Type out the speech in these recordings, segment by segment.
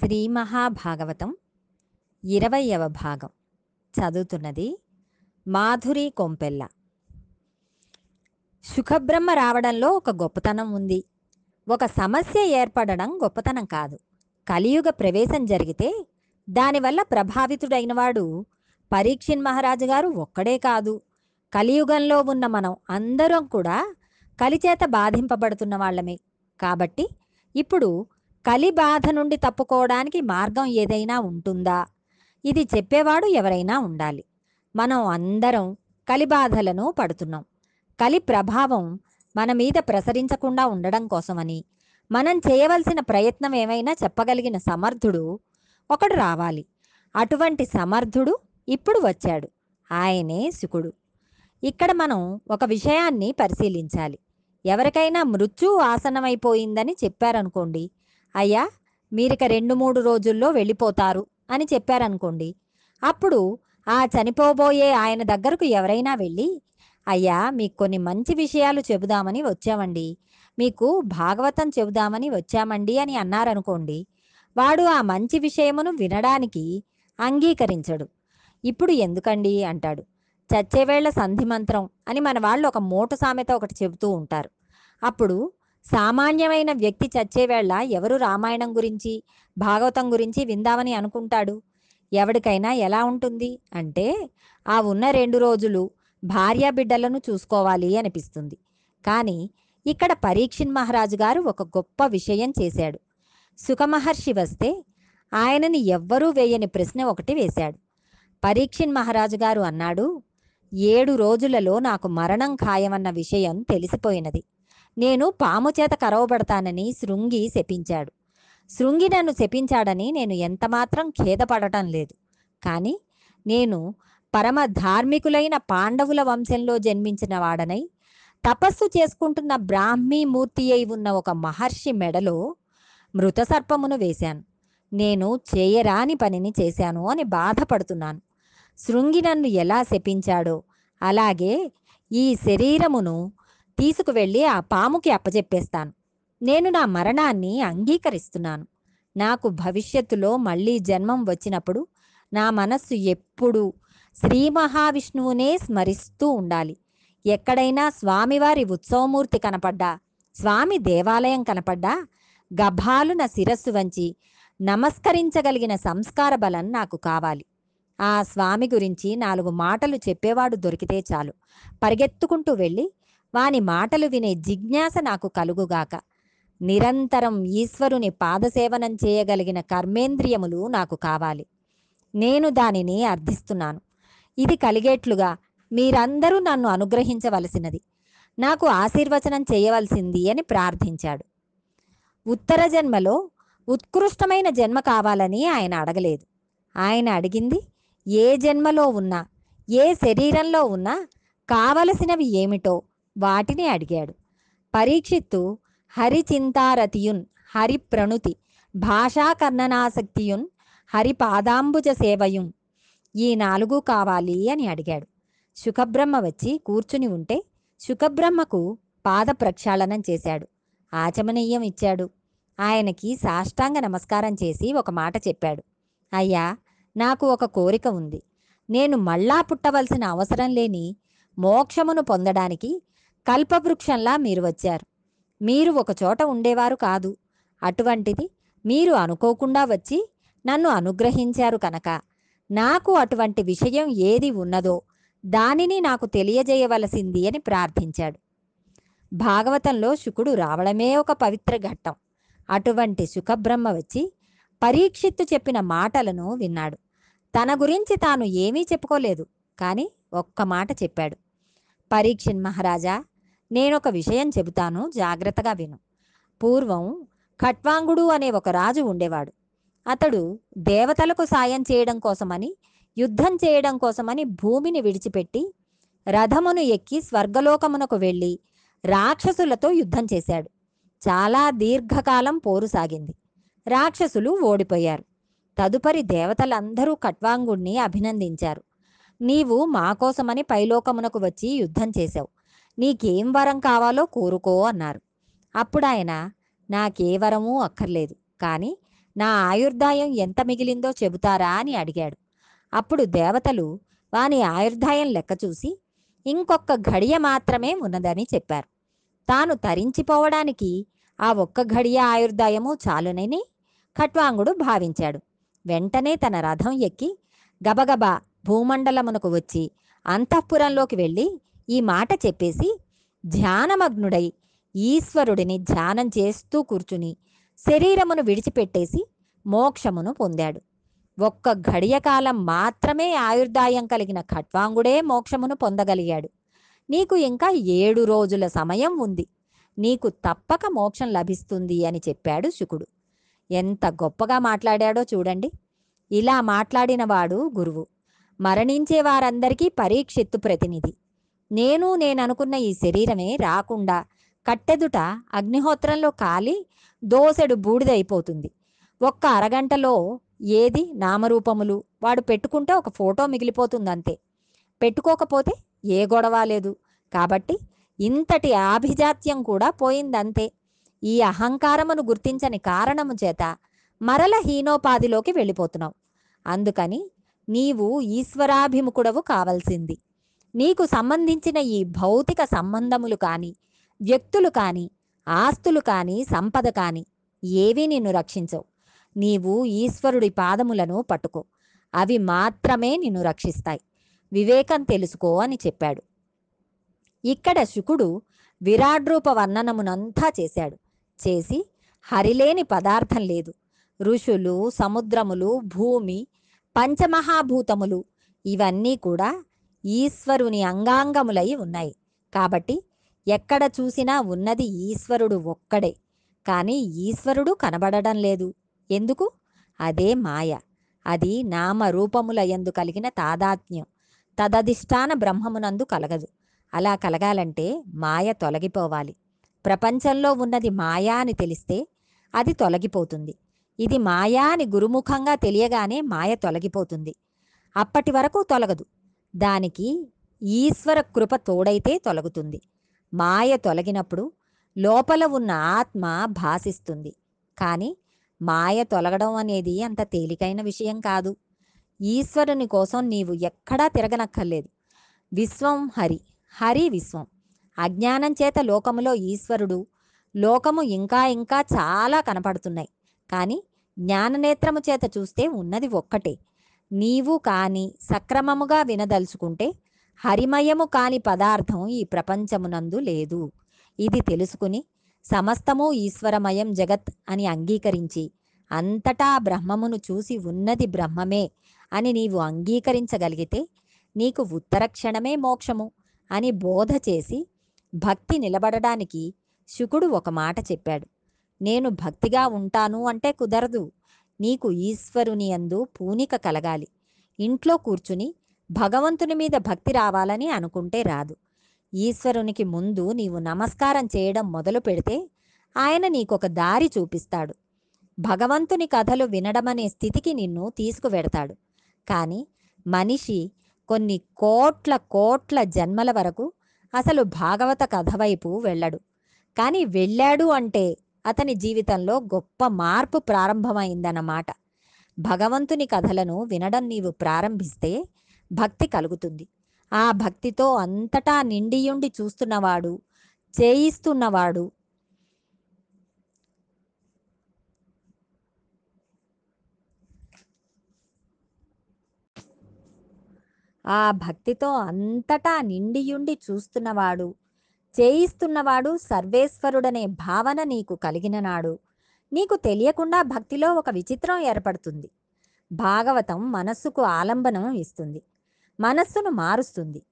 శ్రీ మహాభాగవతం ఇరవయవ భాగం. చదువుతున్నది మాధురి కొంపెల్ల. సుఖబ్రహ్మ రావడంలో ఒక గొప్పతనం ఉంది. ఒక సమస్య ఏర్పడడం గొప్పతనం కాదు. కలియుగ ప్రవేశం జరిగితే దానివల్ల ప్రభావితుడైనవాడు పరీక్షిన్ మహారాజు గారు ఒక్కడే కాదు. కలియుగంలో ఉన్న మనం అందరం కూడా కలిచేత బాధింపబడుతున్న వాళ్ళమే. కాబట్టి ఇప్పుడు కలి బాధ నుండి తప్పుకోవడానికి మార్గం ఏదైనా ఉంటుందా? ఇది చెప్పేవాడు ఎవరైనా ఉండాలి. మనం అందరం కలి బాధలను పడుతున్నాం. కలి ప్రభావం మన మీద ప్రసరించకుండా ఉండడం కోసమని మనం చేయవలసిన ప్రయత్నం ఏమైనా చెప్పగలిగిన సమర్థుడు ఒకడు రావాలి. అటువంటి సమర్థుడు ఇప్పుడు వచ్చాడు. ఆయనే శుకుడు ఇక్కడ మనం ఒక విషయాన్ని పరిశీలించాలి. ఎవరికైనా మృత్యు ఆసనమైపోయిందని చెప్పారనుకోండి అయ్యా మీరిక రెండు మూడు రోజుల్లో వెళ్ళిపోతారు అని చెప్పారనుకోండి. అప్పుడు ఆ చనిపోబోయే ఆయన దగ్గరకు ఎవరైనా వెళ్ళి అయ్యా మీకు కొన్ని మంచి విషయాలు చెబుదామని వచ్చామండి. మీకు భాగవతం చెబుదామని వచ్చామండి అని అన్నారనుకోండి వాడు ఆ మంచి విషయమును వినడానికి అంగీకరించడు. ఇప్పుడు ఎందుకండి అంటాడు. చచ్చేవేళ్ళ సంధి మంత్రం అని మన వాళ్ళు ఒక మోటు సామెత ఒకటి చెబుతూ ఉంటారు. అప్పుడు సామాన్యమైన వ్యక్తి చచ్చేవేళ ఎవరు రామాయణం గురించి భాగవతం గురించి విందామని అనుకుంటాడు? ఎవడికైనా ఎలా ఉంటుంది? అంటే ఆ ఉన్న రెండు రోజులు భార్య బిడ్డలను చూసుకోవాలి అనిపిస్తుంది. కానీ ఇక్కడ పరీక్షిన్ మహారాజు గారు ఒక గొప్ప విషయం చేశాడు. సుఖమహర్షి వస్తే ఆయనని ఎవ్వరూ వేయని ప్రశ్న ఒకటి వేశాడు. పరీక్షిన్ మహారాజు గారు అన్నాడు ఏడు రోజులలో నాకు మరణం ఖాయమన్న విషయం తెలిసిపోయినది. నేను పాము చేత కరవబడతానని శృంగి శపించాడు. శృంగి నన్ను శపించాడని నేను ఎంతమాత్రం ఖేదపడటం లేదు. కానీ నేను పరమ ధార్మికులైన పాండవుల వంశంలో జన్మించిన వాడనై తపస్సు చేసుకుంటున్న బ్రాహ్మీ మూర్తి అయి ఉన్న ఒక మహర్షి మెడలో మృత సర్పమును వేశాను. నేను చేయరాని పనిని చేశాను అని బాధపడుతున్నాను. శృంగి నన్ను ఎలా శపించాడో అలాగే ఈ శరీరమును తీసుకువెళ్ళి ఆ పాముకి అప్పచెప్పేస్తాను నేను నా మరణాన్ని అంగీకరిస్తున్నాను. నాకు భవిష్యత్తులో మళ్ళీ జన్మం వచ్చినప్పుడు నా మనస్సు ఎప్పుడూ శ్రీ మహావిష్ణువునే స్మరిస్తూ ఉండాలి. ఎక్కడైనా స్వామివారి ఉత్సవమూర్తి కనపడ్డా స్వామి దేవాలయం కనపడ్డా గభాలున శిరస్సు వంచి నమస్కరించగలిగిన సంస్కార బలం నాకు కావాలి. ఆ స్వామి గురించి నాలుగు మాటలు చెప్పేవాడు దొరికితే చాలు. పరిగెత్తుకుంటూ వెళ్ళి వాని మాటలు వినే జిజ్ఞాస నాకు కలుగుగాక. నిరంతరం ఈశ్వరుని పాదసేవనం చేయగలిగిన కర్మేంద్రియములు నాకు కావాలి. నేను దానిని అర్థిస్తున్నాను. ఇది కలిగేట్లుగా మీరందరూ నన్ను అనుగ్రహించవలసినది. నాకు ఆశీర్వచనం చేయవలసింది అని ప్రార్థించాడు. ఉత్తర జన్మలో ఉత్కృష్టమైన జన్మ కావాలని ఆయన అడగలేదు. ఆయన అడిగింది ఏ జన్మలో ఉన్నా ఏ శరీరంలో ఉన్నా కావలసినవి ఏమిటో వాటిని అడిగాడు. పరీక్షిత్తు హరిచింతారతియున్ హరి ప్రణుతి భాషాకర్ణనాసక్తియున్ హరిపాదాంబుజ సేవయుం ఈ నాలుగు కావాలి అని అడిగాడు. సుఖబ్రహ్మ వచ్చి కూర్చుని ఉంటే సుఖబ్రహ్మకు పాద ప్రక్షాళనం చేశాడు. ఆచమనీయం ఇచ్చాడు. ఆయనకి సాష్టాంగ నమస్కారం చేసి ఒక మాట చెప్పాడు. అయ్యా నాకు ఒక కోరిక ఉంది. నేను మళ్ళా పుట్టవలసిన అవసరం లేని మోక్షమును పొందడానికి కల్పవృక్షంలా మీరు వచ్చారు. మీరు ఒకచోట ఉండేవారు కాదు. అటువంటిది మీరు అనుకోకుండా వచ్చి నన్ను అనుగ్రహించారు కనుక. నాకు అటువంటి విషయం ఏది ఉన్నదో దానిని నాకు తెలియజేయవలసింది అని ప్రార్థించాడు. భాగవతంలో శుకుడు రావడమే ఒక పవిత్ర ఘట్టం. అటువంటి సుఖబ్రహ్మ వచ్చి పరీక్షిత్తు చెప్పిన మాటలను విన్నాడు. తన గురించి తాను ఏమీ చెప్పుకోలేదు కానీ ఒక్క మాట చెప్పాడు. పరీక్షిన్ మహారాజా నేనొక విషయం చెబుతాను జాగ్రత్తగా విను. పూర్వం ఖట్వాంగుడు అనే ఒక రాజు ఉండేవాడు. అతడు దేవతలకు సాయం చేయడం కోసమని యుద్ధం చేయడం కోసమని భూమిని విడిచిపెట్టి రథమును ఎక్కి స్వర్గలోకమునకు వెళ్ళి రాక్షసులతో యుద్ధం చేశాడు. చాలా దీర్ఘకాలం పోరు సాగింది. రాక్షసులు ఓడిపోయారు. తదుపరి దేవతలందరూ ఖట్వాంగుణ్ణి అభినందించారు. నీవు మా కోసమని పైలోకమునకు వచ్చి యుద్ధం చేశావు. నీకేం వరం కావాలో కోరుకో అన్నారు. అప్పుడు ఆయన నాకే వరమూ అక్కర్లేదు కానీ నా ఆయుర్దాయం ఎంత మిగిలిందో చెబుతారా? అని అడిగాడు. అప్పుడు దేవతలు వాని ఆయుర్దాయం లెక్క చూసి ఇంకొక ఘడియ మాత్రమే ఉన్నదని చెప్పారు. తాను తరించిపోవడానికి ఆ ఒక్క ఘడియ ఆయుర్దాయము చాలునని ఖట్వాంగుడు భావించాడు. వెంటనే తన రథం ఎక్కి గబగబా భూమండలమునకు వచ్చి అంతఃపురంలోకి వెళ్ళి ఈ మాట చెప్పేసి ధ్యానమగ్నుడై ఈశ్వరుడిని ధ్యానం చేస్తూ కూర్చుని శరీరమును విడిచిపెట్టేసి మోక్షమును పొందాడు. ఒక్క ఘడియ కాలం మాత్రమే ఆయుర్దాయం కలిగిన ఖట్వాంగుడే మోక్షమును పొందగలిగాడు. నీకు ఇంకా ఏడు రోజుల సమయం ఉంది. నీకు తప్పక మోక్షం లభిస్తుంది అని చెప్పాడు శుకుడు. ఎంత గొప్పగా మాట్లాడాడో చూడండి. ఇలా మాట్లాడినవాడు గురువు. మరణించే వారందరికీ పరీక్షిత్తు ప్రతినిధి. నేను నేననుకున్న ఈ శరీరమే రాకుండా కట్టెదుట అగ్నిహోత్రంలో కాలి దోసెడు బూడిదైపోతుంది. ఒక్క అరగంటలో ఏది నామరూపములు? వాడు పెట్టుకుంటే ఒక ఫోటో మిగిలిపోతుంది అంతే పెట్టుకోకపోతే ఏ గొడవ లేదు. కాబట్టి ఇంతటి ఆభిజాత్యం కూడా పోయిందంతే. ఈ అహంకారమును గుర్తించని కారణము చేత మరల హీనోపాధిలోకి వెళ్ళిపోతున్నావు. అందుకని నీవు ఈశ్వరాభిముఖుడవు కావలసింది. నీకు సంబంధించిన ఈ భౌతిక సంబంధములు కానీ వ్యక్తులు కానీ ఆస్తులు కానీ సంపద కానీ ఏవీ నిన్ను రక్షించవు. నీవు ఈశ్వరుడి పాదములను పట్టుకో. అవి మాత్రమే నిన్ను రక్షిస్తాయి. వివేకం తెలుసుకో అని చెప్పాడు. ఇక్కడ శుకుడు విరాడ్రూప వర్ణనమునంతా చేశాడు. చేసి హరిలేని పదార్థం లేదు. ఋషులు సముద్రములు భూమి పంచమహాభూతములు ఇవన్నీ కూడా ఈశ్వరుని అంగాంగములై ఉన్నాయి. కాబట్టి ఎక్కడ చూసినా ఉన్నది ఈశ్వరుడు ఒక్కడే. కానీ ఈశ్వరుడు కనబడడం లేదు. ఎందుకు? అదే మాయ. అది నామరూపముల ఎందు కలిగిన తాదాత్మ్యం. తదధిష్టాన బ్రహ్మమునందు కలగదు. అలా కలగాలంటే మాయ తొలగిపోవాలి. ప్రపంచంలో ఉన్నది మాయా అని తెలిస్తే అది తొలగిపోతుంది. ఇది మాయా అని గురుముఖంగా తెలియగానే మాయ తొలగిపోతుంది. అప్పటి వరకు తొలగదు. దానికి ఈశ్వర కృప తోడైతే తొలగుతుంది. మాయ తొలగినప్పుడు లోపల ఉన్న ఆత్మ భాసిస్తుంది. కానీ మాయ తొలగడం అనేది అంత తేలికైన విషయం కాదు. ఈశ్వరుని కోసం నీవు ఎక్కడా తిరగనక్కర్లేదు. విశ్వం హరి హరి విశ్వం. అజ్ఞానం చేత లోకములో ఈశ్వరుడు లోకము ఇంకా ఇంకా చాలా కనపడుతున్నాయి. కానీ జ్ఞాననేత్రము చేత చూస్తే ఉన్నది ఒక్కటే. నీవు కాని సక్రమముగా వినదలుచుకుంటే హరిమయము కాని పదార్థం ఈ ప్రపంచమునందు లేదు. ఇది తెలుసుకుని సమస్తము ఈశ్వరమయం జగత్ అని అంగీకరించి అంతటా బ్రహ్మమును చూసి ఉన్నది బ్రహ్మమే అని నీవు అంగీకరించగలిగితే నీకు ఉత్తర క్షణమే మోక్షము అని బోధ చేసి భక్తి నిలబడడానికి శుకుడు ఒక మాట చెప్పాడు. నేను భక్తిగా ఉంటాను అంటే కుదరదు. నీకు ఈశ్వరుని యందు పూనిక కలగాలి. ఇంట్లో కూర్చుని భగవంతుని మీద భక్తి రావాలని అనుకుంటే రాదు. ఈశ్వరునికి ముందు నీవు నమస్కారం చేయడం మొదలు పెడితే ఆయన నీకొక దారి చూపిస్తాడు. భగవంతుని కథలు వినడమనే స్థితికి నిన్ను తీసుకువెడతాడు. కానీ మనిషి కొన్ని కోట్ల కోట్ల జన్మల వరకు అసలు భాగవత కథ వైపు వెళ్ళడు. కానీ వెళ్ళాడు అంటే అతని జీవితంలో గొప్ప మార్పు ప్రారంభమైందన్నమాట. భగవంతుని కథలను వినడం నీవు ప్రారంభిస్తే భక్తి కలుగుతుంది. ఆ భక్తితో అంతటా నిండియుండి చూస్తున్నవాడు చేయిస్తున్నవాడు ఆ భక్తితో అంతటా నిండియుండి చూస్తున్నవాడు చేయిస్తున్నవాడు సర్వేశ్వరుడనే భావన నీకు కలిగిన నాడు. నీకు తెలియకుండా భక్తిలో ఒక విచిత్రం ఏర్పడుతుంది. భాగవతం మనస్సుకు ఆలంబనం ఇస్తుంది. మనస్సును మారుస్తుంది.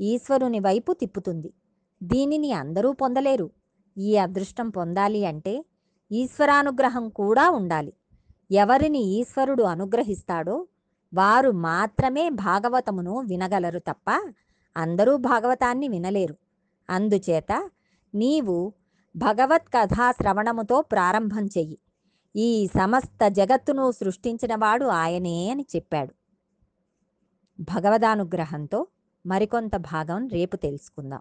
ఈశ్వరుని వైపు తిప్పుతుంది. దీనిని అందరూ పొందలేరు. ఈ అదృష్టం పొందాలి అంటే ఈశ్వరానుగ్రహం కూడా ఉండాలి. ఎవరిని ఈశ్వరుడు అనుగ్రహిస్తాడో వారు మాత్రమే భాగవతమును వినగలరు తప్ప అందరూ భాగవతాన్ని వినలేరు. అందుచేత నీవు భగవత్ కథా శ్రవణముతో ప్రారంభం చెయ్యి. ఈ సమస్త జగత్తును సృష్టించినవాడు ఆయనే అని చెప్పాడు. భగవదానుగ్రహంతో మరికొంత భాగం రేపు తెలుసుకుందాం.